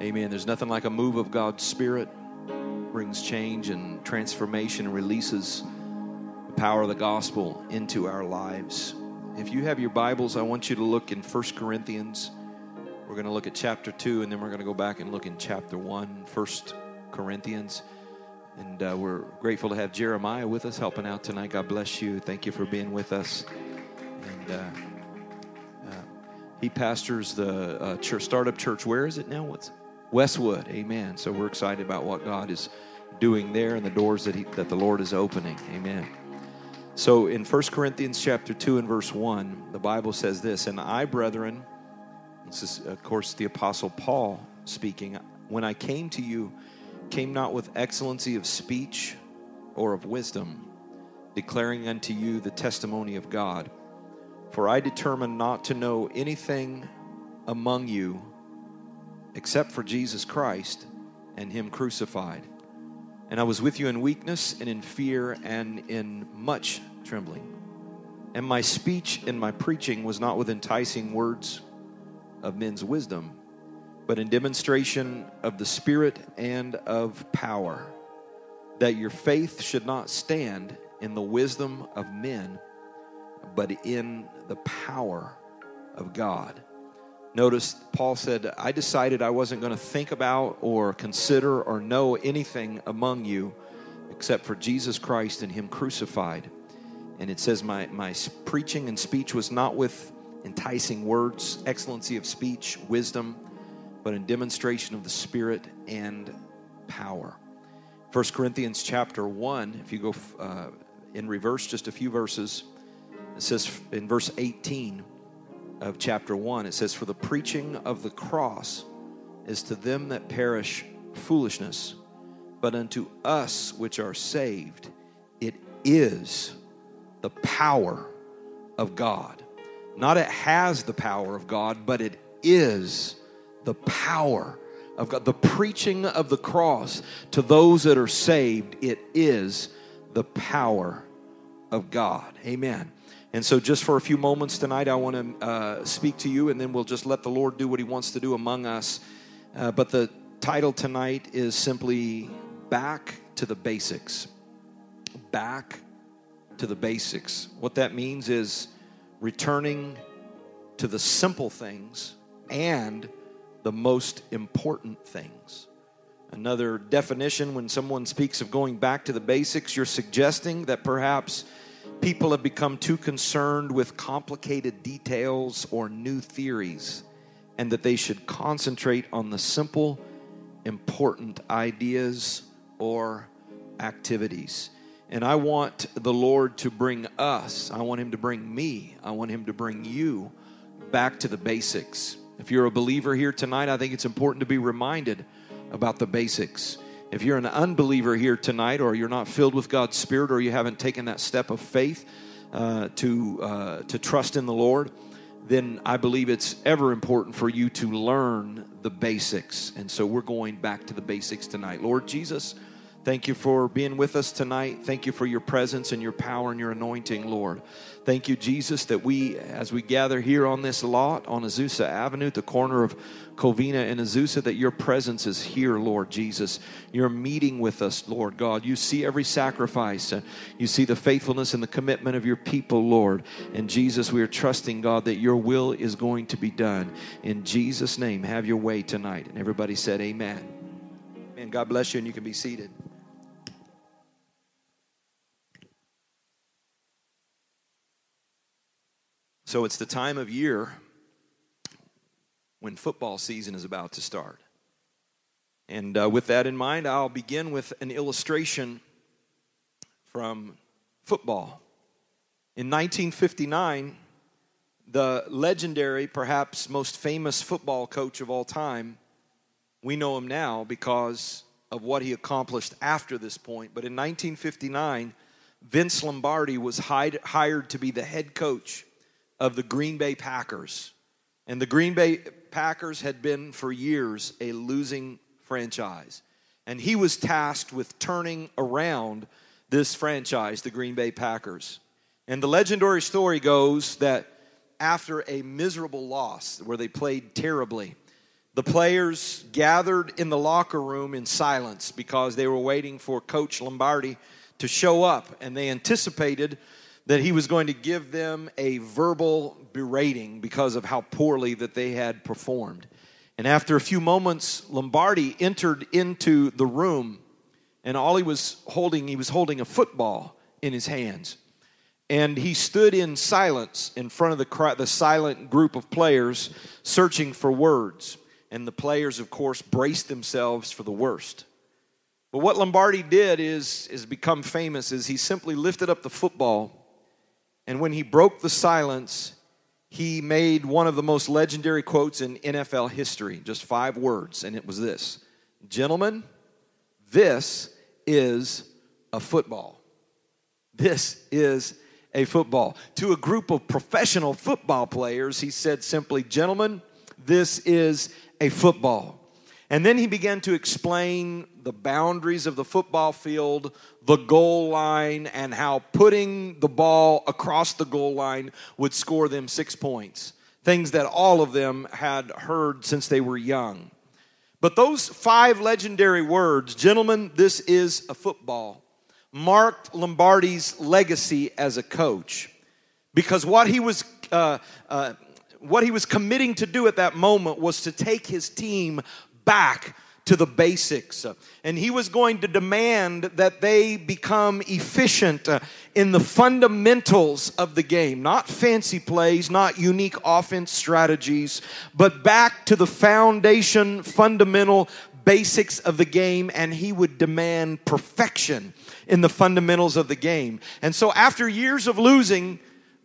Amen. There's nothing like a move of God's Spirit brings change and transformation and releases the power of the gospel into our lives. If you have your Bibles, I want you to look in 1 Corinthians. We're going to look at chapter 2, and then we're going to go back and look in chapter 1, 1 Corinthians. And uh, we're grateful to have Jeremiah with us helping out tonight. God bless you. Thank you for being with us. And uh, uh, he pastors the uh, church, startup church. Where is it now? What's Westwood? Amen. So we're excited about what God is doing there and the doors that, he, that the Lord is opening. Amen. So in 1 Corinthians chapter 2 and verse 1, the Bible says this, And I, brethren, this is, of course, the Apostle Paul speaking, when I came to you, came not with excellency of speech or of wisdom, declaring unto you the testimony of God. For I determined not to know anything among you except for Jesus Christ and Him crucified. And I was with you in weakness and in fear and in much trembling. And my speech and my preaching was not with enticing words of men's wisdom but in demonstration of the Spirit and of power, that your faith should not stand in the wisdom of men, but in the power of God. Notice Paul said, I decided I wasn't going to think about or consider or know anything among you except for Jesus Christ and Him crucified. And it says, My, my preaching and speech was not with enticing words, excellency of speech, wisdom but in demonstration of the Spirit and power. 1 Corinthians chapter 1, if you go uh, in reverse just a few verses, it says in verse 18 of chapter 1, it says, For the preaching of the cross is to them that perish foolishness, but unto us which are saved, it is the power of God. Not it has the power of God, but it is the power of God. The preaching of the cross to those that are saved, it is the power of God. Amen. And so, just for a few moments tonight, I want to uh, speak to you, and then we'll just let the Lord do what He wants to do among us. Uh, but the title tonight is simply Back to the Basics. Back to the Basics. What that means is returning to the simple things and the most important things. Another definition when someone speaks of going back to the basics, you're suggesting that perhaps people have become too concerned with complicated details or new theories and that they should concentrate on the simple, important ideas or activities. And I want the Lord to bring us, I want Him to bring me, I want Him to bring you back to the basics. If you're a believer here tonight, I think it's important to be reminded about the basics. If you're an unbeliever here tonight, or you're not filled with God's Spirit, or you haven't taken that step of faith uh, to uh, to trust in the Lord, then I believe it's ever important for you to learn the basics. And so we're going back to the basics tonight. Lord Jesus. Thank you for being with us tonight. Thank you for your presence and your power and your anointing, Lord. Thank you, Jesus, that we, as we gather here on this lot on Azusa Avenue, the corner of Covina and Azusa, that your presence is here, Lord Jesus. You're meeting with us, Lord God. You see every sacrifice. You see the faithfulness and the commitment of your people, Lord. And Jesus, we are trusting, God, that your will is going to be done. In Jesus' name, have your way tonight. And everybody said, Amen. And God bless you, and you can be seated. So it's the time of year when football season is about to start. And uh, with that in mind, I'll begin with an illustration from football. In 1959, the legendary, perhaps most famous football coach of all time, we know him now because of what he accomplished after this point. But in 1959, Vince Lombardi was hired to be the head coach of the Green Bay Packers. And the Green Bay Packers had been for years a losing franchise. And he was tasked with turning around this franchise, the Green Bay Packers. And the legendary story goes that after a miserable loss where they played terribly, The players gathered in the locker room in silence because they were waiting for Coach Lombardi to show up, and they anticipated that he was going to give them a verbal berating because of how poorly that they had performed. And after a few moments, Lombardi entered into the room, and all he was holding, he was holding a football in his hands. And he stood in silence in front of the, the silent group of players, searching for words and the players, of course, braced themselves for the worst. But what Lombardi did is, is become famous is he simply lifted up the football, and when he broke the silence, he made one of the most legendary quotes in NFL history, just five words, and it was this Gentlemen, this is a football. This is a football. To a group of professional football players, he said simply, Gentlemen, this is a football. And then he began to explain the boundaries of the football field, the goal line, and how putting the ball across the goal line would score them six points. Things that all of them had heard since they were young. But those five legendary words, gentlemen, this is a football, marked Lombardi's legacy as a coach. Because what he was uh, uh, what he was committing to do at that moment was to take his team back to the basics. And he was going to demand that they become efficient in the fundamentals of the game, not fancy plays, not unique offense strategies, but back to the foundation, fundamental basics of the game. And he would demand perfection in the fundamentals of the game. And so after years of losing,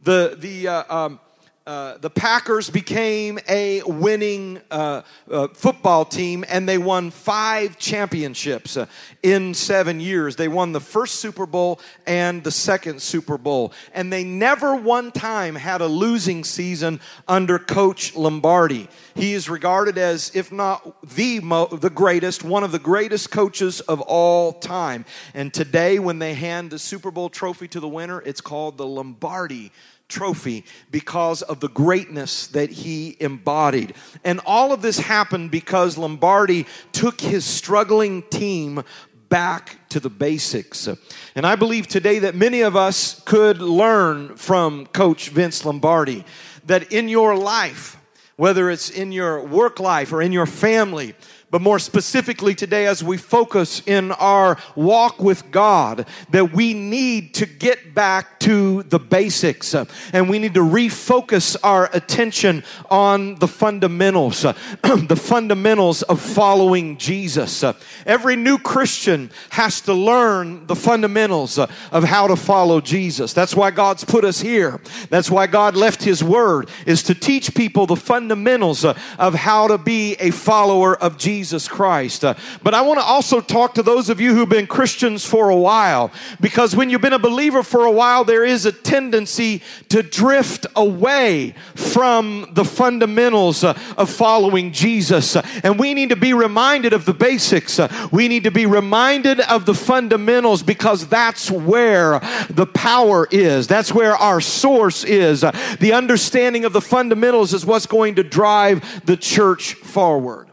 the, the, uh, um, uh, the Packers became a winning uh, uh, football team and they won five championships uh, in seven years. They won the first Super Bowl and the second Super Bowl. And they never one time had a losing season under Coach Lombardi. He is regarded as, if not the, mo- the greatest, one of the greatest coaches of all time. And today, when they hand the Super Bowl trophy to the winner, it's called the Lombardi trophy because of the greatness that he embodied. And all of this happened because Lombardi took his struggling team back to the basics. And I believe today that many of us could learn from Coach Vince Lombardi that in your life, whether it's in your work life or in your family, but more specifically today, as we focus in our walk with God, that we need to get back to the basics uh, and we need to refocus our attention on the fundamentals, uh, the fundamentals of following Jesus. Uh, every new Christian has to learn the fundamentals of how to follow Jesus. That's why God's put us here. That's why God left His Word, is to teach people the fundamentals of how to be a follower of Jesus. Jesus Christ. Uh, but I want to also talk to those of you who've been Christians for a while, because when you've been a believer for a while, there is a tendency to drift away from the fundamentals uh, of following Jesus. Uh, and we need to be reminded of the basics. We need to be reminded of the fundamentals because that's where the power is. That's where our source is. The understanding of the fundamentals is what's going to drive the church forward.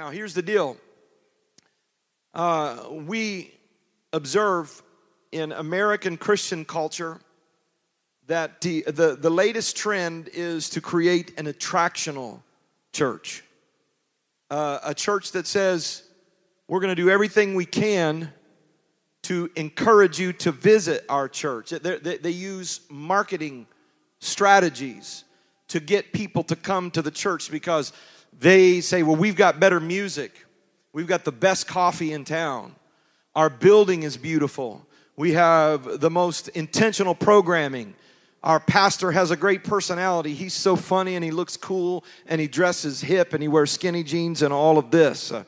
Now, here's the deal. Uh, we observe in American Christian culture that the, the, the latest trend is to create an attractional church. Uh, a church that says, we're going to do everything we can to encourage you to visit our church. They, they, they use marketing strategies to get people to come to the church because they say, well, we've got better music. We've got the best coffee in town. Our building is beautiful. We have the most intentional programming. Our pastor has a great personality. He's so funny and he looks cool and he dresses hip and he wears skinny jeans and all of this. Uh,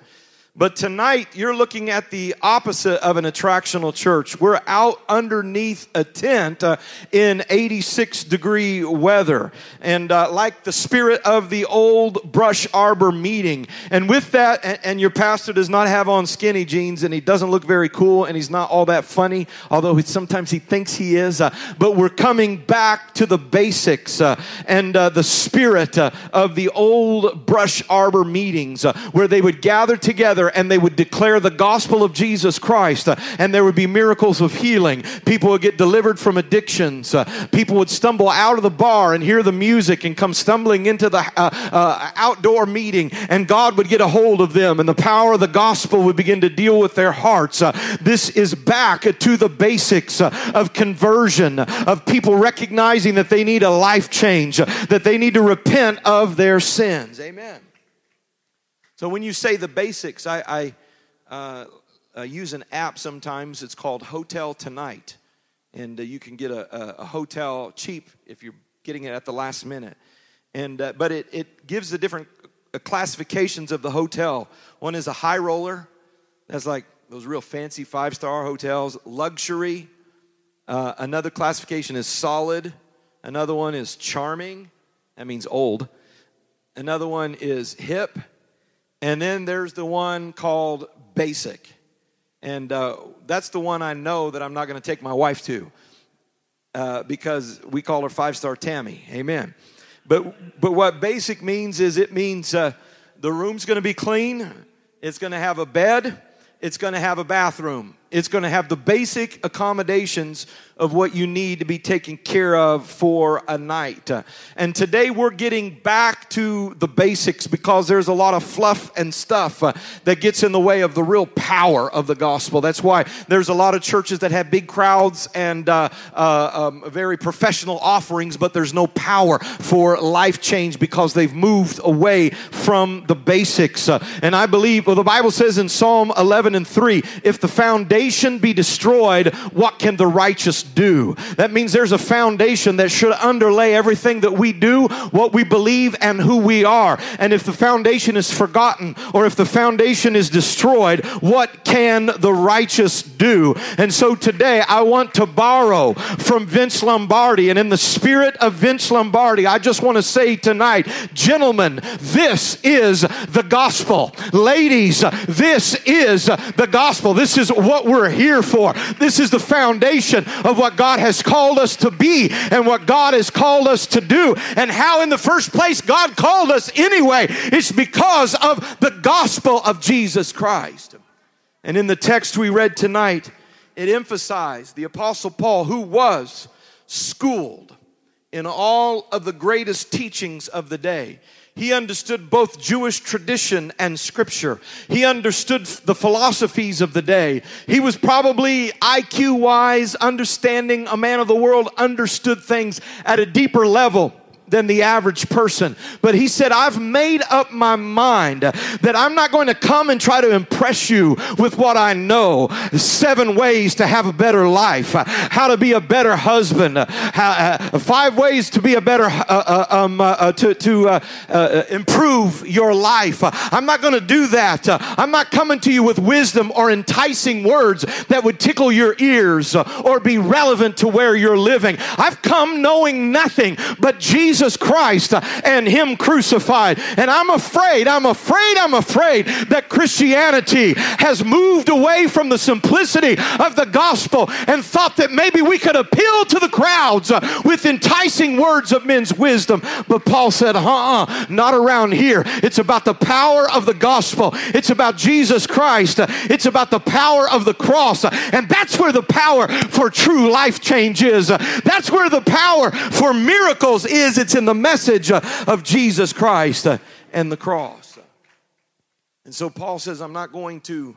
But tonight, you're looking at the opposite of an attractional church. We're out underneath a tent uh, in 86 degree weather. And uh, like the spirit of the old brush arbor meeting. And with that, and, and, your pastor does not have on skinny jeans and he doesn't look very cool and he's not all that funny, although he, sometimes he thinks he is. Uh, but we're coming back to the basics uh, and uh, the spirit uh, of the old brush arbor meetings where they would gather together together and they would declare the gospel of Jesus Christ, uh, and there would be miracles of healing. People would get delivered from addictions. Uh, people would stumble out of the bar and hear the music and come stumbling into the uh, outdoor meeting, and God would get a hold of them, and the power of the gospel would begin to deal with their hearts. This is back to the basics of conversion, of people recognizing that they need a life change, that they need to repent of their sins. Amen. So when you say the basics, I, I uh, uh, use an app sometimes. It's called Hotel Tonight. And uh, you can get a, a, a, hotel cheap if you're getting it at the last minute. And, uh, but it, it gives the different uh, classifications of the hotel. One is a high roller, that's like those real fancy five star hotels, luxury. Uh, another classification is solid. Another one is charming. That means old. Another one is hip. And then there's the one called Basic. And uh, that's the one I know that I'm not going to take my wife to uh, because we call her five star Tammy. Amen. But, but what basic means is it means uh, the room's going to be clean, it's going to have a bed, it's going to have a bathroom, it's going to have the basic accommodations of what you need to be taken care of for a night. And today we're getting back to the basics because there's a lot of fluff and stuff uh, that gets in the way of the real power of the gospel. That's why there's a lot of churches that have big crowds and uh, uh, um, very professional offerings, but there's no power for life change because they've moved away from the basics. Uh, and I believe, well, the Bible says in Psalm 11 and 3 if the foundation be destroyed, what can the righteous do. That means there's a foundation that should underlay everything that we do, what we believe, and who we are. And if the foundation is forgotten or if the foundation is destroyed, what can the righteous do? And so today I want to borrow from Vince Lombardi. And in the spirit of Vince Lombardi, I just want to say tonight, gentlemen, this is the gospel. Ladies, this is the gospel. This is what we're here for. This is the foundation of what God has called us to be and what God has called us to do. And how, in the first place, God called us anyway. It's because of the gospel of Jesus Christ. And in the text we read tonight, it emphasized the Apostle Paul, who was schooled in all of the greatest teachings of the day. He understood both Jewish tradition and scripture. He understood the philosophies of the day. He was probably IQ wise, understanding a man of the world, understood things at a deeper level than the average person. But he said, I've made up my mind that I'm not going to come and try to impress you with what I know. Seven ways to have a better life, how to be a better husband, how, uh, five ways to be a better, uh, uh, um, uh, uh, to, to uh, improve your life. I'm not going to do that. I'm not coming to you with wisdom or enticing words that would tickle your ears or be relevant to where you're living. I've come knowing nothing but Jesus Jesus Christ and Him crucified. And I'm afraid, I'm afraid, I'm afraid that Christianity has moved away from the simplicity of the gospel and thought that maybe we could appeal to the crowds with enticing words of men's wisdom. But Paul said, uh uh, not around here. It's about the power of the gospel, it's about Jesus Christ, it's about the power of the cross. And that's where the power for true life change is. That's where the power for miracles is. It's it's in the message of Jesus Christ and the cross. And so Paul says, I'm not going to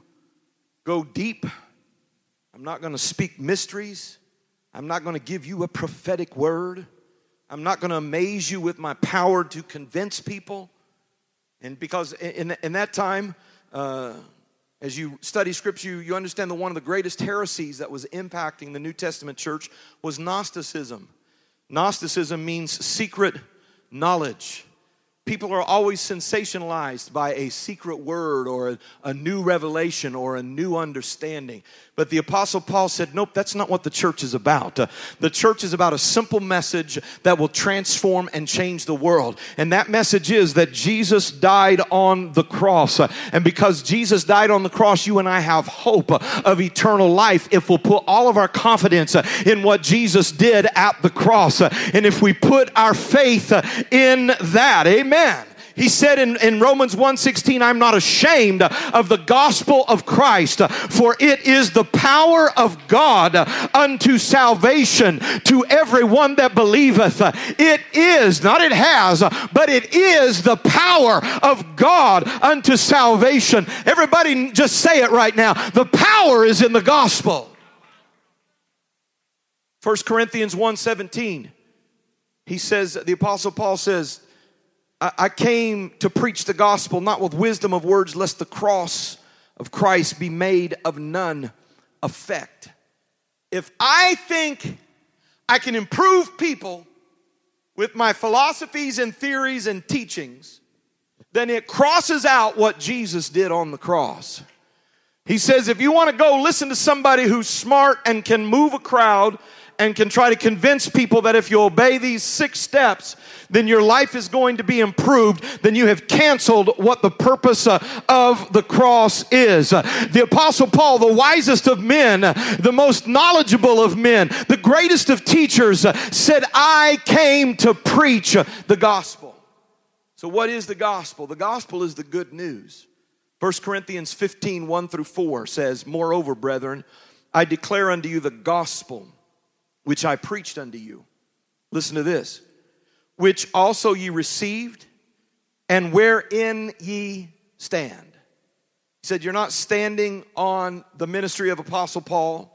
go deep. I'm not going to speak mysteries. I'm not going to give you a prophetic word. I'm not going to amaze you with my power to convince people. And because in, in that time, uh, as you study scripture, you, you understand that one of the greatest heresies that was impacting the New Testament church was Gnosticism. Gnosticism means secret knowledge. People are always sensationalized by a secret word or a, a, new revelation or a new understanding. But the Apostle Paul said, Nope, that's not what the church is about. Uh, the church is about a simple message that will transform and change the world. And that message is that Jesus died on the cross. Uh, and because Jesus died on the cross, you and I have hope uh, of eternal life if we'll put all of our confidence uh, in what Jesus did at the cross. And if we put our faith in that, amen. He said in, in Romans 1:16, I'm not ashamed of the gospel of Christ, for it is the power of God unto salvation to everyone that believeth. It is, not it has, but it is the power of God unto salvation. Everybody just say it right now. The power is in the gospel. 1 Corinthians 1:17. He says, the apostle Paul says, I came to preach the gospel not with wisdom of words, lest the cross of Christ be made of none effect. If I think I can improve people with my philosophies and theories and teachings, then it crosses out what Jesus did on the cross. He says, if you want to go listen to somebody who's smart and can move a crowd and can try to convince people that if you obey these six steps, then your life is going to be improved, then you have canceled what the purpose uh, of the cross is. Uh, the Apostle Paul, the wisest of men, the most knowledgeable of men, the greatest of teachers, uh, said, I came to preach the gospel. So, what is the gospel? The gospel is the good news. 1 Corinthians 15, 1 through 4 says, Moreover, brethren, I declare unto you the gospel which I preached unto you. Listen to this. Which also ye received, and wherein ye stand. He said, You're not standing on the ministry of Apostle Paul.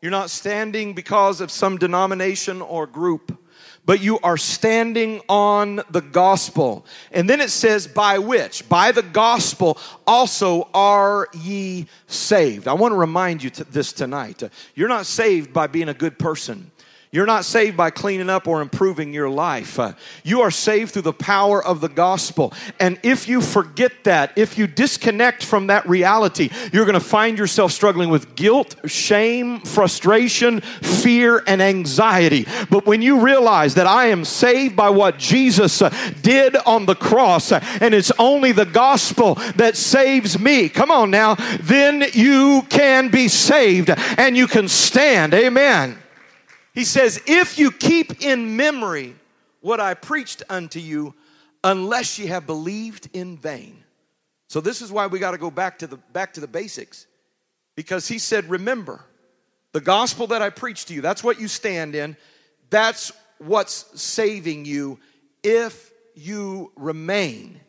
You're not standing because of some denomination or group, but you are standing on the gospel. And then it says, by which? By the gospel also are ye saved. I want to remind you this tonight. You're not saved by being a good person. You're not saved by cleaning up or improving your life. Uh, you are saved through the power of the gospel. And if you forget that, if you disconnect from that reality, you're going to find yourself struggling with guilt, shame, frustration, fear, and anxiety. But when you realize that I am saved by what Jesus uh, did on the cross, uh, and it's only the gospel that saves me, come on now, then you can be saved and you can stand. Amen. He says, If you keep in memory what I preached unto you, unless ye have believed in vain. So this is why we got to go back to the back to the basics. Because he said, Remember, the gospel that I preached to you, that's what you stand in. That's what's saving you if you remain,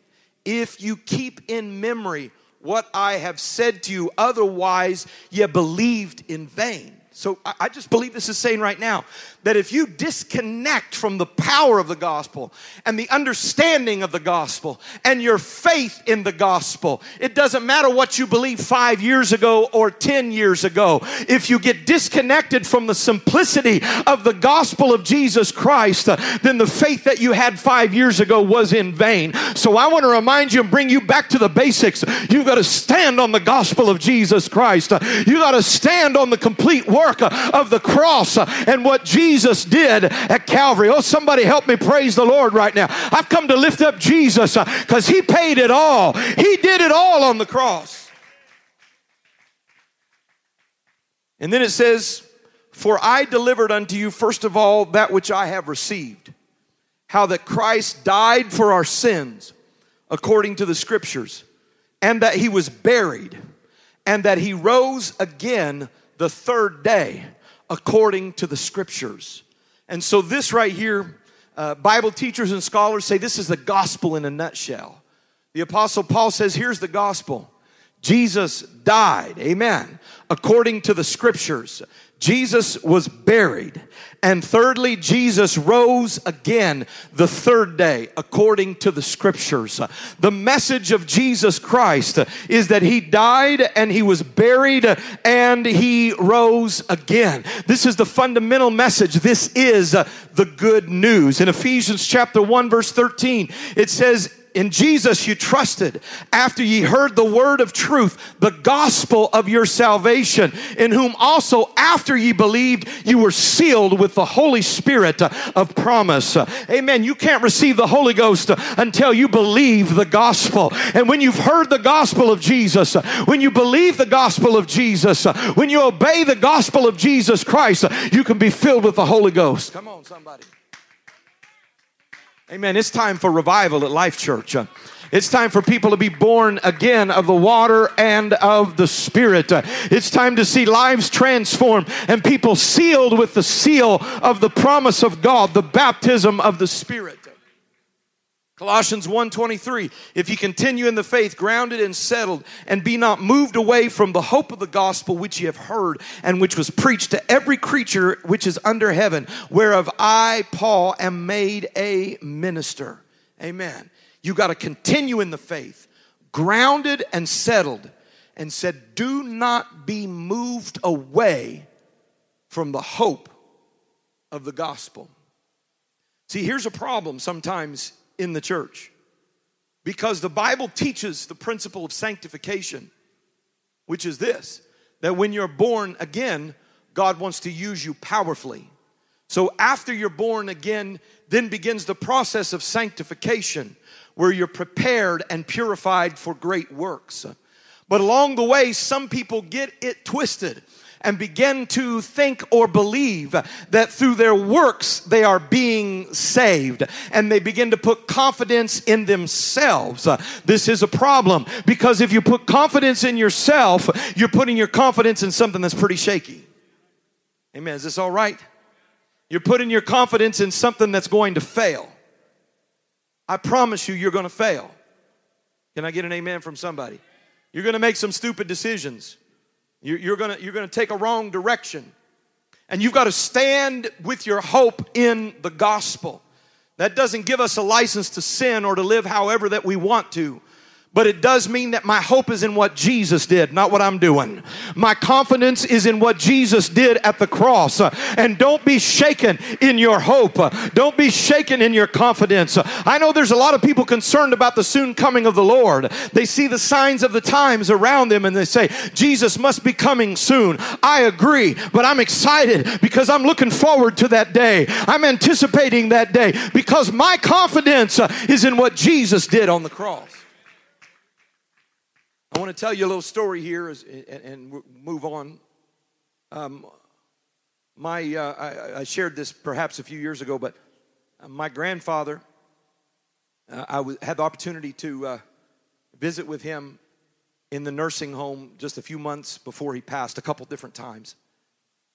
if you keep in memory what I have said to you, otherwise, you believed in vain. So I just believe this is saying right now that if you disconnect from the power of the gospel and the understanding of the gospel and your faith in the gospel, it doesn't matter what you believe five years ago or 10 years ago. If you get disconnected from the simplicity of the gospel of Jesus Christ, then the faith that you had five years ago was in vain. So I want to remind you and bring you back to the basics. You've got to stand on the gospel of Jesus Christ. You got to stand on the complete work of the cross and what Jesus did at Calvary. Oh, somebody help me praise the Lord right now. I've come to lift up Jesus uh, because he paid it all, he did it all on the cross. And then it says, For I delivered unto you first of all that which I have received, how that Christ died for our sins according to the scriptures, and that he was buried, and that he rose again the third day according to the scriptures. And so, this right here, uh, Bible teachers and scholars say this is the gospel in a nutshell. The Apostle Paul says, Here's the gospel Jesus died, amen, according to the scriptures. Jesus was buried. And thirdly, Jesus rose again the third day according to the scriptures. The message of Jesus Christ is that he died and he was buried and he rose again. This is the fundamental message. This is the good news. In Ephesians chapter 1 verse 13, it says, In Jesus you trusted after ye heard the word of truth, the gospel of your salvation, in whom also after ye believed, you were sealed with the Holy Spirit of promise. Amen. You can't receive the Holy Ghost until you believe the gospel. And when you've heard the gospel of Jesus, when you believe the gospel of Jesus, when you obey the gospel of Jesus Christ, you can be filled with the Holy Ghost. Come on, somebody. Amen. It's time for revival at Life Church. Uh, it's time for people to be born again of the water and of the Spirit. Uh, it's time to see lives transformed and people sealed with the seal of the promise of God, the baptism of the Spirit. Colossians 1:23 If you continue in the faith grounded and settled and be not moved away from the hope of the gospel which you have heard and which was preached to every creature which is under heaven whereof I Paul am made a minister. Amen. You got to continue in the faith grounded and settled and said do not be moved away from the hope of the gospel. See, here's a problem sometimes in the church because the Bible teaches the principle of sanctification, which is this that when you're born again, God wants to use you powerfully. So after you're born again, then begins the process of sanctification where you're prepared and purified for great works. But along the way, some people get it twisted and begin to think or believe that through their works they are being saved and they begin to put confidence in themselves. Uh, this is a problem because if you put confidence in yourself, you're putting your confidence in something that's pretty shaky. Amen. Is this all right? You're putting your confidence in something that's going to fail. I promise you, you're going to fail. Can I get an amen from somebody? You're going to make some stupid decisions. You're gonna, you're gonna take a wrong direction. And you've got to stand with your hope in the gospel. That doesn't give us a license to sin or to live however that we want to but it does mean that my hope is in what Jesus did, not what I'm doing. My confidence is in what Jesus did at the cross. And don't be shaken in your hope. Don't be shaken in your confidence. I know there's a lot of people concerned about the soon coming of the Lord. They see the signs of the times around them and they say, Jesus must be coming soon. I agree, but I'm excited because I'm looking forward to that day. I'm anticipating that day because my confidence is in what Jesus did on the cross. I want to tell you a little story here as, and, and, move on. Um, my, uh, I, I, shared this perhaps a few years ago, but uh, my grandfather, uh, I w- had the opportunity to uh, visit with him in the nursing home just a few months before he passed, a couple different times.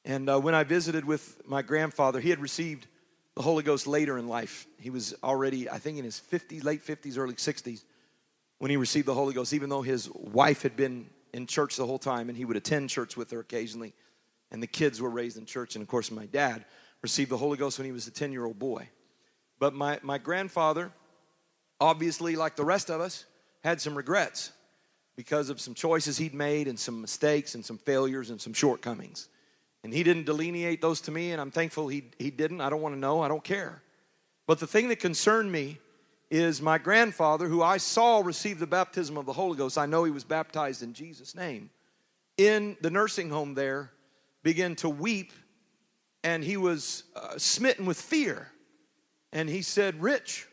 And uh, when I visited with my grandfather, he had received the Holy Ghost later in life. He was already, I think, in his 50s, late 50s, early 60s when he received the Holy Ghost, even though his wife had been in church the whole time and he would attend church with her occasionally. And the kids were raised in church. And of course, my dad received the Holy Ghost when he was a 10 year old boy. But my, my grandfather, obviously, like the rest of us, had some regrets because of some choices he'd made and some mistakes and some failures and some shortcomings. And he didn't delineate those to me, and I'm thankful he, he didn't. I don't want to know, I don't care. But the thing that concerned me is my grandfather, who I saw receive the baptism of the Holy Ghost. I know he was baptized in Jesus' name. In the nursing home there, began to weep, and he was uh, smitten with fear. And he said, Rich,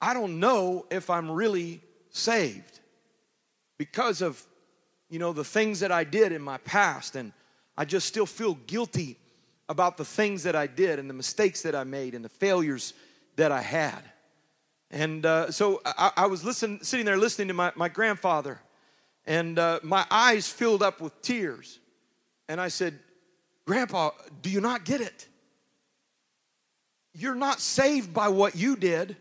I don't know if I'm really saved because of, you know, the things that I did in my past. And I just still feel guilty about the things that I did and the mistakes that I made and the failures that I had. And uh, so I, I, was listen, sitting there listening to my, my grandfather, and uh, my eyes filled up with tears. And I said, Grandpa, do you not get it? You're not saved by what you did,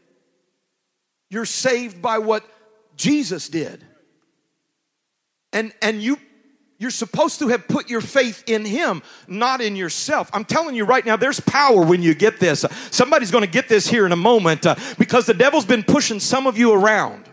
you're saved by what Jesus did. And, and you you're supposed to have put your faith in Him, not in yourself. I'm telling you right now, there's power when you get this. Somebody's going to get this here in a moment uh, because the devil's been pushing some of you around.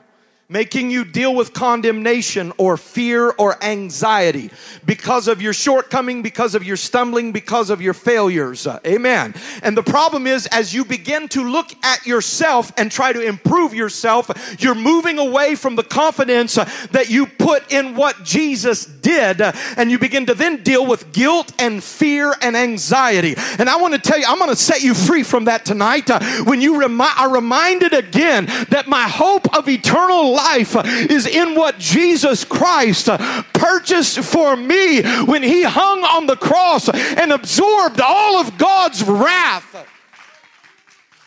Making you deal with condemnation or fear or anxiety because of your shortcoming, because of your stumbling, because of your failures. Uh, amen. And the problem is, as you begin to look at yourself and try to improve yourself, you're moving away from the confidence uh, that you put in what Jesus did, uh, and you begin to then deal with guilt and fear and anxiety. And I want to tell you, I'm going to set you free from that tonight when you remi- are reminded again that my hope of eternal life is in what Jesus Christ purchased for me when he hung on the cross and absorbed all of God's wrath.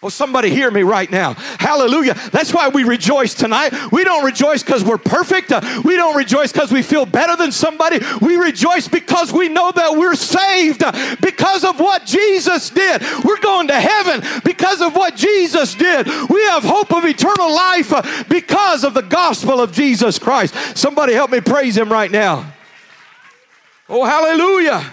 Well, somebody hear me right now. Hallelujah. That's why we rejoice tonight. We don't rejoice because we're perfect. Uh, we don't rejoice because we feel better than somebody. We rejoice because we know that we're saved uh, because of what Jesus did. We're going to heaven because of what Jesus did. We have hope of eternal life uh, because of the gospel of Jesus Christ. Somebody help me praise him right now. Oh, hallelujah.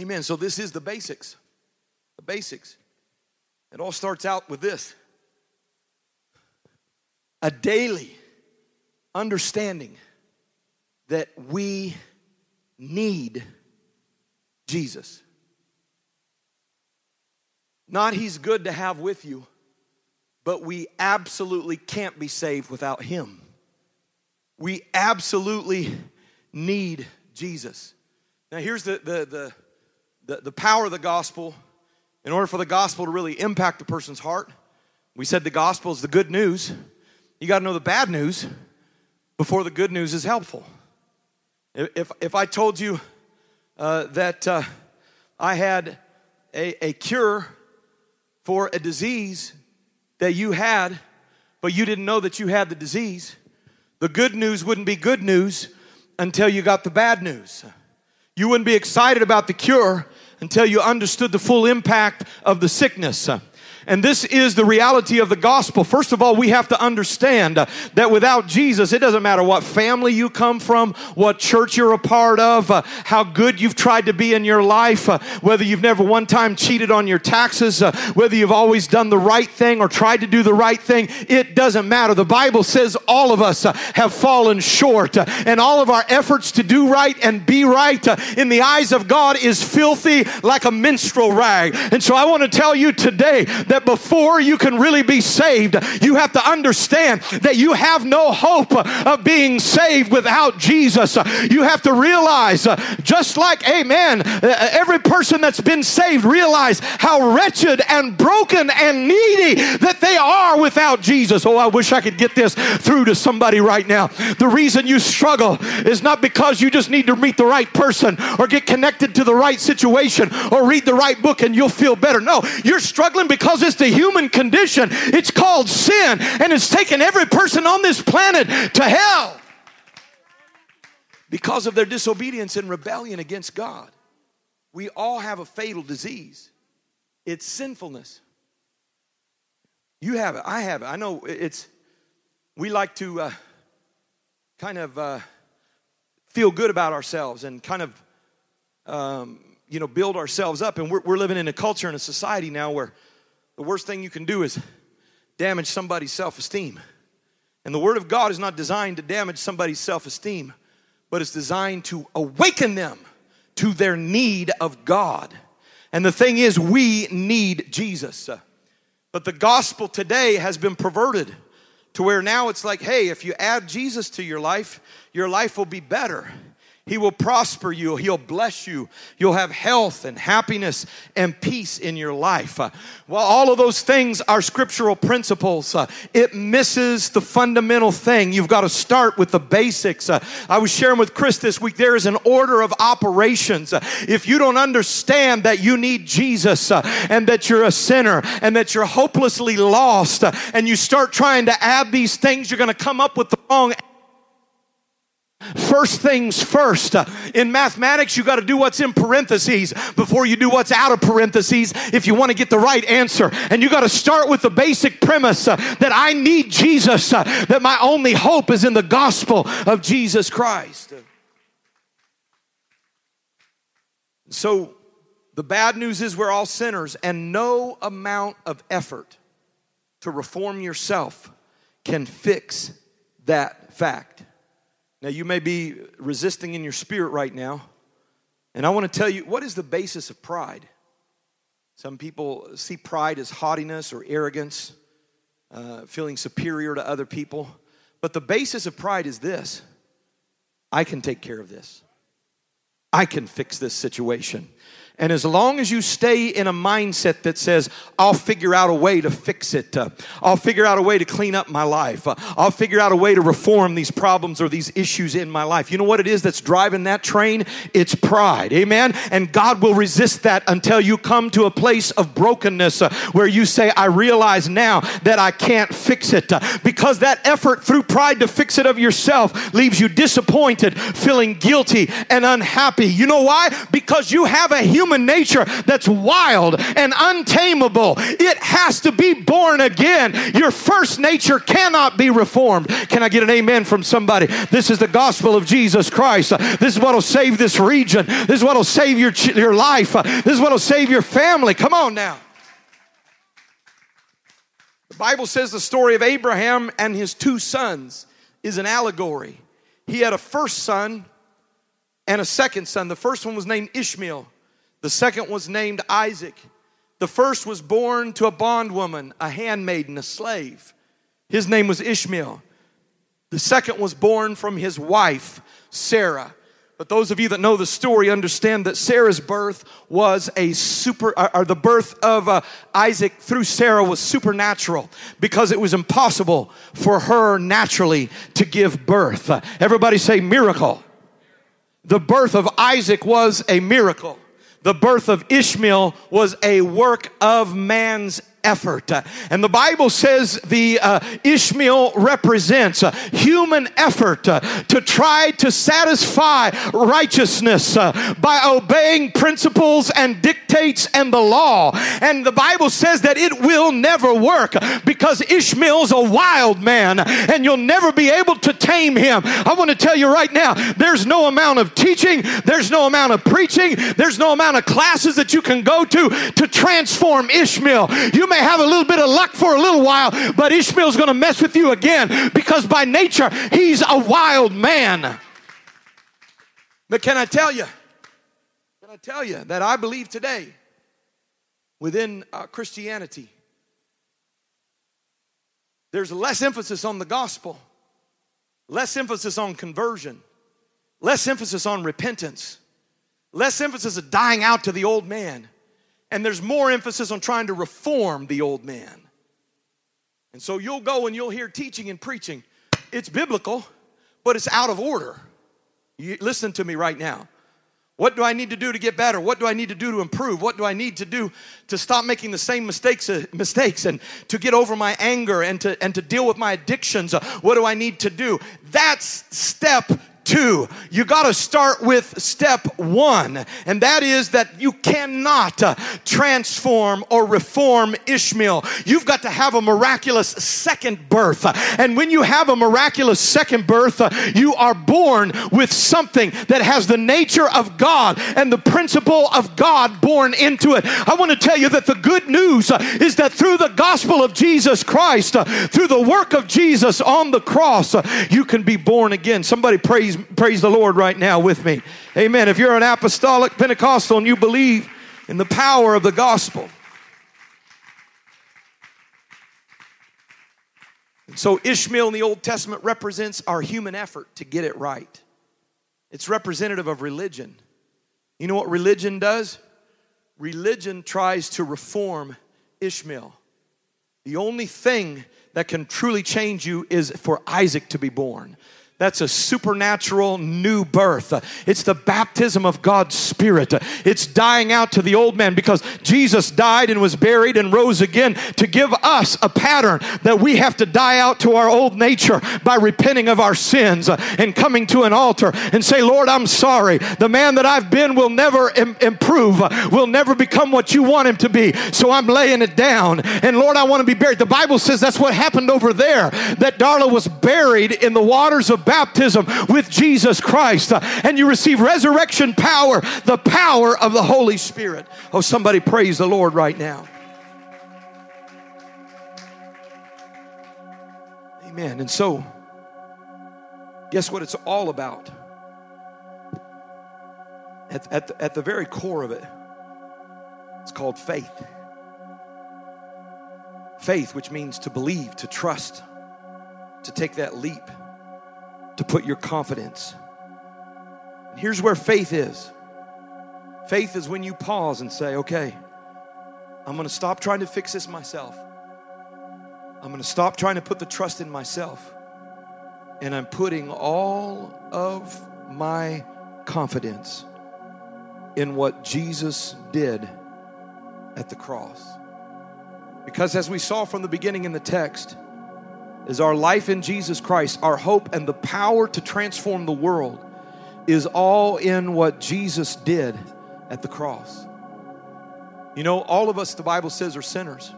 Amen. So this is the basics. The basics. It all starts out with this a daily understanding that we need Jesus. Not he's good to have with you, but we absolutely can't be saved without him. We absolutely need Jesus. Now, here's the, the, the the, the power of the gospel, in order for the gospel to really impact a person's heart, we said the gospel is the good news. You got to know the bad news before the good news is helpful. If, if I told you uh, that uh, I had a, a cure for a disease that you had, but you didn't know that you had the disease, the good news wouldn't be good news until you got the bad news. You wouldn't be excited about the cure until you understood the full impact of the sickness. And this is the reality of the gospel. First of all, we have to understand that without Jesus, it doesn't matter what family you come from, what church you're a part of, uh, how good you've tried to be in your life, uh, whether you've never one time cheated on your taxes, uh, whether you've always done the right thing or tried to do the right thing, it doesn't matter. The Bible says all of us have fallen short, and all of our efforts to do right and be right in the eyes of God is filthy like a minstrel rag. And so I want to tell you today that that before you can really be saved, you have to understand that you have no hope of being saved without Jesus. You have to realize, just like, amen, every person that's been saved realize how wretched and broken and needy that they are without Jesus. Oh, I wish I could get this through to somebody right now. The reason you struggle is not because you just need to meet the right person or get connected to the right situation or read the right book and you'll feel better. No, you're struggling because it's the human condition. It's called sin, and it's taken every person on this planet to hell because of their disobedience and rebellion against God. We all have a fatal disease. It's sinfulness. You have it. I have it. I know it's, we like to uh, kind of uh, feel good about ourselves and kind of, um, you know, build ourselves up. And we're, we're living in a culture and a society now where the worst thing you can do is damage somebody's self esteem. And the Word of God is not designed to damage somebody's self esteem, but it's designed to awaken them to their need of God. And the thing is, we need Jesus. But the gospel today has been perverted to where now it's like, hey, if you add Jesus to your life, your life will be better. He will prosper you. He'll bless you. You'll have health and happiness and peace in your life. Uh, well, all of those things are scriptural principles. Uh, it misses the fundamental thing. You've got to start with the basics. Uh, I was sharing with Chris this week there is an order of operations. If you don't understand that you need Jesus and that you're a sinner and that you're hopelessly lost and you start trying to add these things, you're going to come up with the wrong First things first. In mathematics, you got to do what's in parentheses before you do what's out of parentheses if you want to get the right answer. And you got to start with the basic premise uh, that I need Jesus, uh, that my only hope is in the gospel of Jesus Christ. So, The bad news is we're all sinners, and no amount of effort to reform yourself can fix that fact. Now, you may be resisting in your spirit right now, and I want to tell you what is the basis of pride? Some people see pride as haughtiness or arrogance, uh, feeling superior to other people. But the basis of pride is this I can take care of this, I can fix this situation. And as long as you stay in a mindset that says, I'll figure out a way to fix it, uh, I'll figure out a way to clean up my life, uh, I'll figure out a way to reform these problems or these issues in my life. You know what it is that's driving that train? It's pride. Amen. And God will resist that until you come to a place of brokenness uh, where you say, I realize now that I can't fix it. Because that effort through pride to fix it of yourself leaves you disappointed, feeling guilty, and unhappy. You know why? Because you have a human human nature that's wild and untamable. It has to be born again. Your first nature cannot be reformed. Can I get an amen from somebody? This is the gospel of Jesus Christ. This is what will save this region. This is what will save your, your life. This is what will save your family. Come on now. The Bible says the story of Abraham and his two sons is an allegory. He had a first son and a second son. The first one was named Ishmael. The second was named Isaac. The first was born to a bondwoman, a handmaiden, a slave. His name was Ishmael. The second was born from his wife, Sarah. But those of you that know the story understand that Sarah's birth was a super, or the birth of uh, Isaac through Sarah was supernatural because it was impossible for her naturally to give birth. Everybody say miracle. The birth of Isaac was a miracle the birth of Ishmael was a work of man's effort. And the Bible says the uh, Ishmael represents a human effort uh, to try to satisfy righteousness uh, by obeying principles and dictates and the law. And the Bible says that it will never work because Ishmael's a wild man and you'll never be able to tame him. I want to tell you right now, there's no amount of teaching, there's no amount of preaching, there's no amount of classes that you can go to to transform Ishmael. You may have a little bit of luck for a little while, but Ishmael's going to mess with you again because by nature, he's a wild man. But can I tell you, can I tell you that I believe today within uh, Christianity, there's less emphasis on the gospel, less emphasis on conversion, less emphasis on repentance, less emphasis of dying out to the old man and there's more emphasis on trying to reform the old man. And so you'll go and you'll hear teaching and preaching. It's biblical, but it's out of order. You, listen to me right now. What do I need to do to get better? What do I need to do to improve? What do I need to do to stop making the same mistakes, uh, mistakes and to get over my anger and to, and to deal with my addictions? Uh, what do I need to do? That's step two. You got to start with step one, and that is that you cannot uh, transform or reform Ishmael. You've got to have a miraculous second birth. And when you have a miraculous second birth, uh, you are born with something that has the nature of God and the principle of God born into it. I want to tell you that the good news uh, is that through the gospel of Jesus Christ, through the work of Jesus on the cross, you can be born again. Somebody praise praise the Lord right now with me. Amen. If you're an apostolic Pentecostal and you believe in the power of the gospel. so Ishmael in the Old Testament represents our human effort to get it right. It's representative of religion. You know what religion does? Religion tries to reform Ishmael. The only thing that can truly change you is for Isaac to be born. That's a supernatural new birth. It's the baptism of God's Spirit. It's dying out to the old man because Jesus died and was buried and rose again to give us a pattern that we have to die out to our old nature by repenting of our sins and coming to an altar and say, Lord, I'm sorry. The man that I've been will never Im- improve, will never become what you want him to be. So I'm laying it down. And Lord, I want to be buried. The Bible says that's what happened over there, that Darla was buried in the waters of baptism with Jesus Christ uh, and you receive resurrection power, the power of the Holy Spirit. Oh, somebody praise the Lord right now. Amen. And so, guess what it's all about? At, at, the, at the very core of it, it's called faith. Faith, which means to believe, to trust, to take that leap, to put your confidence. Here's where faith is faith is when you pause and say, okay, I'm to stop trying to fix this myself. I'm to stop trying to put the trust in myself. And I'm putting all of my confidence in what Jesus did at the cross. Because as we saw from the beginning in the text, is our life in Jesus Christ, our hope and the power to transform the world is all in what Jesus did at the cross. You know, all of us, the Bible says, are sinners.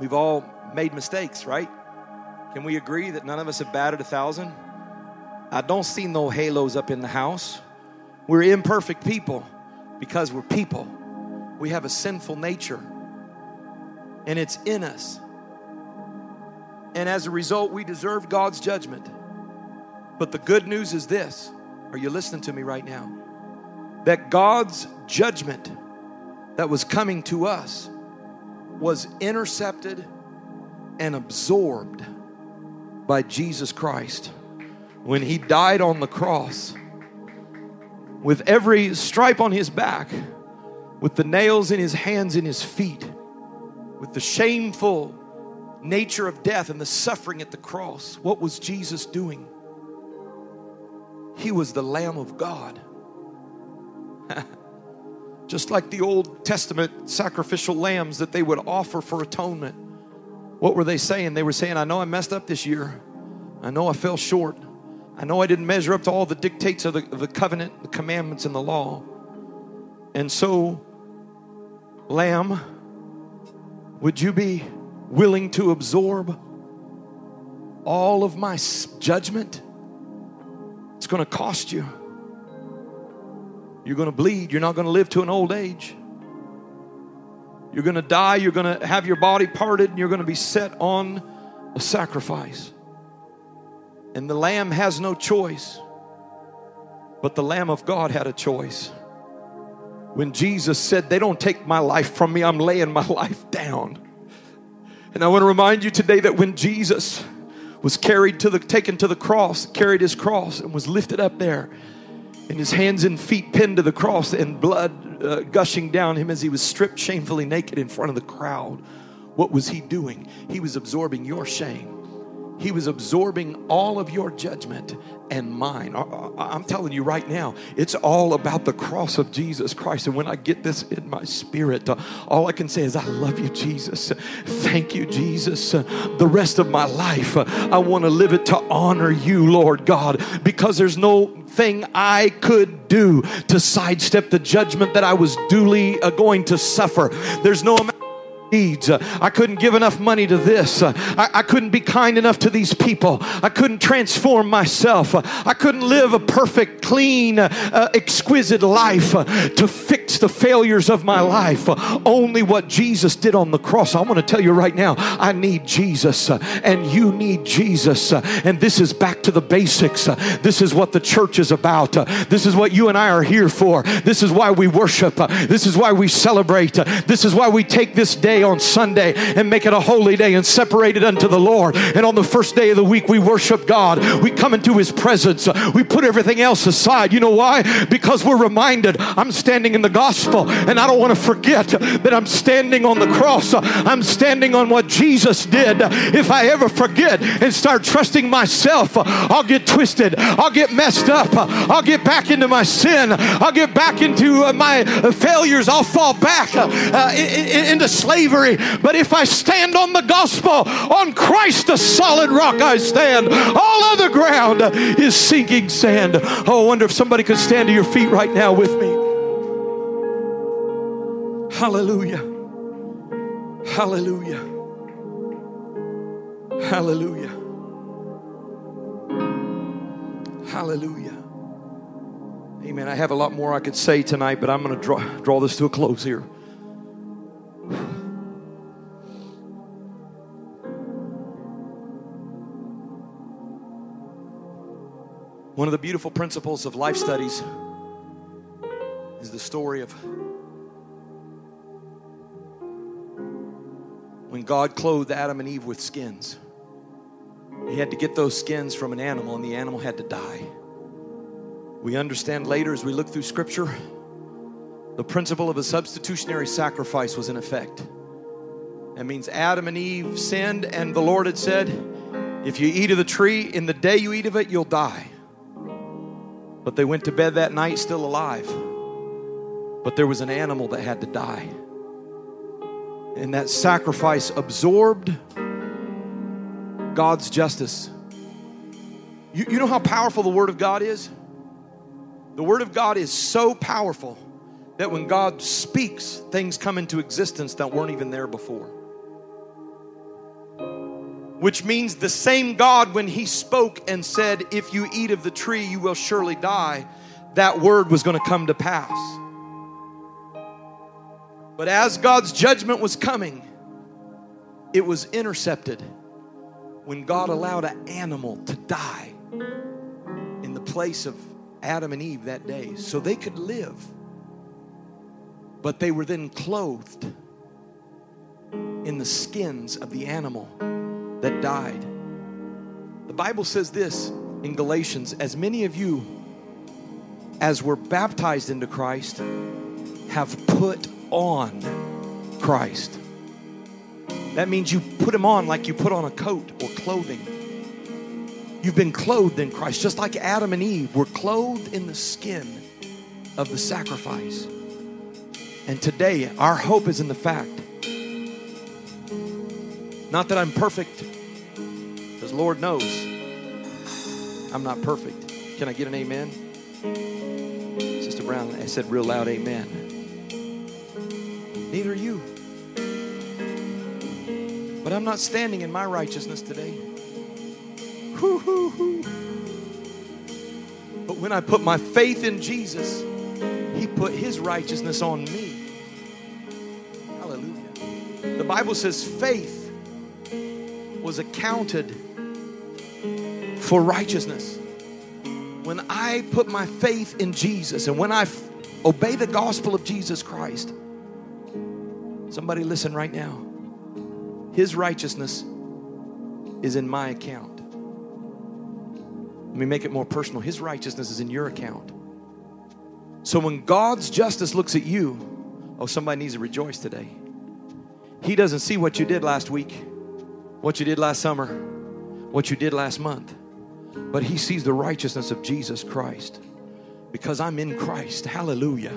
We've all made mistakes, right? Can we agree that none of us have batted a thousand? I don't see no halos up in the house. We're imperfect people because we're people. We have a sinful nature, and it's in us. And as a result, we deserve God's judgment. But the good news is this are you listening to me right now? That God's judgment that was coming to us was intercepted and absorbed by Jesus Christ when he died on the cross with every stripe on his back, with the nails in his hands and his feet, with the shameful nature of death and the suffering at the cross. What was Jesus doing? He was the Lamb of God. Just like the Old Testament sacrificial lambs that they would offer for atonement. What were they saying? They were saying, I know I messed up this year. I know I fell short. I know I didn't measure up to all the dictates of the, of the covenant, the commandments, and the law. And so, Lamb, would you be willing to absorb all of my judgment? It's going to cost you. You're going to bleed. You're not going to live to an old age. You're going to die. You're going to have your body parted, and you're going to be set on a sacrifice. And the lamb has no choice. But the Lamb of God had a choice. When Jesus said, They don't take my life from me, I'm laying my life down. And I want to remind you today that when Jesus was carried to the taken to the cross, carried his cross and was lifted up there, and his hands and feet pinned to the cross and blood uh, gushing down him as he was stripped shamefully naked in front of the crowd. What was he doing? He was absorbing your shame. He was absorbing all of your judgment and mine. I'm telling you right now, it's all about the cross of Jesus Christ. And when I get this in my spirit, uh, all I can say is, I love you, Jesus. Thank you, Jesus. Uh, the rest of my life, uh, I want to live it to honor you, Lord God, because there's no thing I could do to sidestep the judgment that I was duly going to suffer. There's no amount needs. I couldn't give enough money to this. I, I, couldn't be kind enough to these people. I couldn't transform myself. I couldn't live a perfect, clean, uh, exquisite life to fix the failures of my life. Only what Jesus did on the cross. I want to tell you right now, I need Jesus and you need Jesus. And this is back to the basics. This is what the church is about. This is what you and I are here for. This is why we worship. This is why we celebrate. This is why we take this day on Sunday and make it a holy day and separate it unto the Lord. And on the first day of the week, we worship God. We come into His presence. We put everything else aside. You know why? Because we're reminded I'm standing in the gospel and I don't want to forget that I'm standing on the cross. I'm standing on what Jesus did. If I ever forget and start trusting myself, I'll get twisted. I'll get messed up. I'll get back into my sin. I'll get back into my failures. I'll fall back uh, into slavery But if I stand on the gospel, on Christ, the solid rock I stand. All other ground is sinking sand. Oh, I wonder if somebody could stand to your feet right now with me. Hallelujah. Hallelujah. Hallelujah. Hallelujah. Amen. I have a lot more I could say tonight, but I'm going to draw, draw this to a close here. One of the beautiful principles of life studies is the story of when God clothed Adam and Eve with skins. He had to get those skins from an animal, and the animal had to die. We understand later as we look through Scripture, the principle of a substitutionary sacrifice was in effect. That means Adam and Eve sinned, and the Lord had said, If you eat of the tree, in the day you eat of it, you'll die. But they went to bed that night still alive. But there was an animal that had to die. And that sacrifice absorbed God's justice. You, you know how powerful the Word of God is? The Word of God is so powerful that when God speaks, things come into existence that weren't even there before. Which means the same God, when He spoke and said, If you eat of the tree, you will surely die, that word was going to come to pass. But as God's judgment was coming, it was intercepted when God allowed an animal to die in the place of Adam and Eve that day so they could live. But they were then clothed in the skins of the animal that died. The Bible says this in Galatians as many of you as were baptized into Christ have put on Christ. That means you put him on like you put on a coat or clothing. You've been clothed in Christ, just like Adam and Eve were clothed in the skin of the sacrifice. And today, our hope is in the fact not that I'm perfect, because Lord knows I'm not perfect. Can I get an amen? Sister Brown, I said real loud, amen. Neither are you. But I'm not standing in my righteousness today. But when I put my faith in Jesus, He put His righteousness on me. Hallelujah. The Bible says faith was accounted for righteousness. When I put my faith in Jesus and when I f- obey the gospel of Jesus Christ, somebody listen right now. His righteousness is in my account. Let me make it more personal. His righteousness is in your account. So when God's justice looks at you, oh, somebody needs to rejoice today. He doesn't see what you did last week, what you did last summer, what you did last month, but He sees the righteousness of Jesus Christ because I'm in Christ. Hallelujah.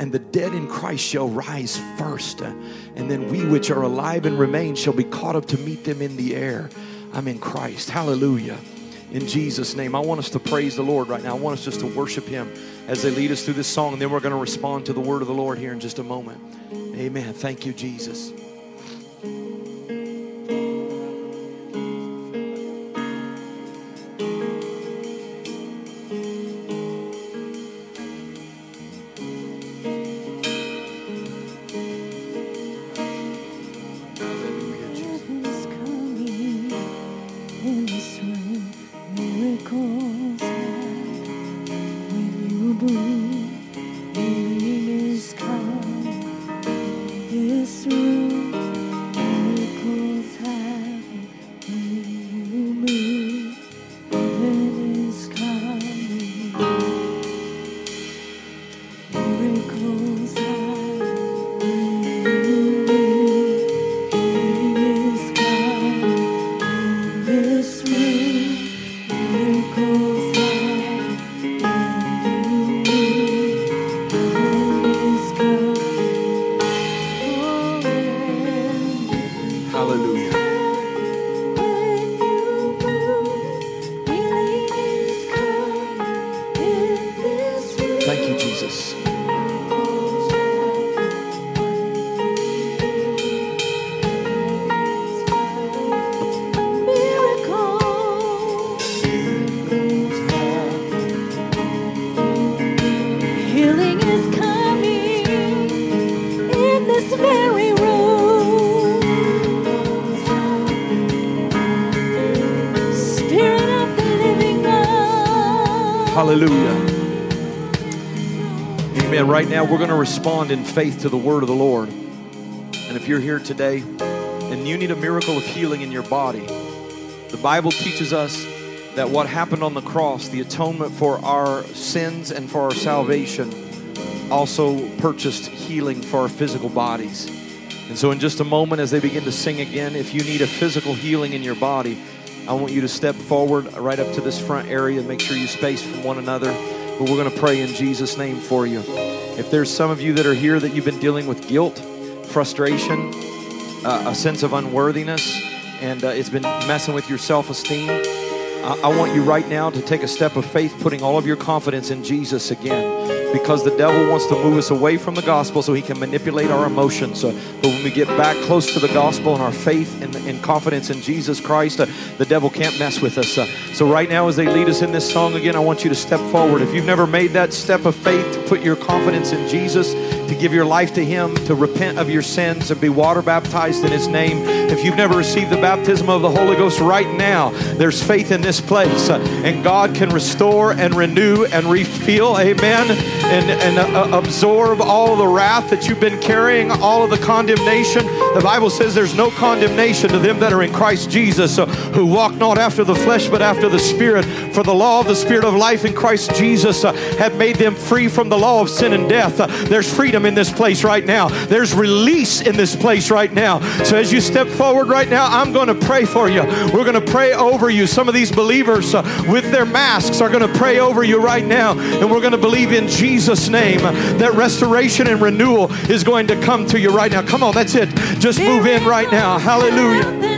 And the dead in Christ shall rise first, and then we which are alive and remain shall be caught up to meet them in the air. I'm in Christ. Hallelujah in Jesus' name. I want us to praise the Lord right now. I want us just to worship Him as they lead us through this song, and then we're going to respond to the word of the Lord here in just a moment. Amen. Thank you, Jesus. Right now, we're going to respond in faith to the word of the Lord. And if you're here today and you need a miracle of healing in your body, the Bible teaches us that what happened on the cross, the atonement for our sins and for our salvation, also purchased healing for our physical bodies. And so, in just a moment, as they begin to sing again, if you need a physical healing in your body, I want you to step forward right up to this front area. And make sure you space from one another. But we're going to pray in Jesus' name for you. If there's some of you that are here that you've been dealing with guilt, frustration, uh, a sense of unworthiness, and uh, it's been messing with your self esteem, I-, I want you right now to take a step of faith, putting all of your confidence in Jesus again because the devil wants to move us away from the gospel so he can manipulate our emotions. Uh, but when we get back close to the gospel and our faith and, and confidence in Jesus Christ, uh, the devil can't mess with us. Uh, so, right now, as they lead us in this song again, I want you to step forward. If you've never made that step of faith to put your confidence in Jesus, to give your life to Him, to repent of your sins, and be water baptized in His name, if you've never received the baptism of the Holy Ghost right now, there's faith in this place. Uh, and God can restore and renew and refill. Amen and, and uh, absorb all the wrath that you've been carrying, all of the condemnation. The Bible says there's no condemnation to them that are in Christ Jesus, uh, who walk not after the flesh, but after the Spirit. For the law of the Spirit of life in Christ Jesus uh, have made them free from the law of sin and death. Uh, there's freedom in this place right now, there's release in this place right now. So as you step forward right now, I'm going to pray for you. We're going to pray over you. Some of these believers uh, with their masks are going to pray over you right now, and we're going to believe in. Jesus' name that restoration and renewal is going to come to you right now. Come on, that's it. Just move in right now. Hallelujah.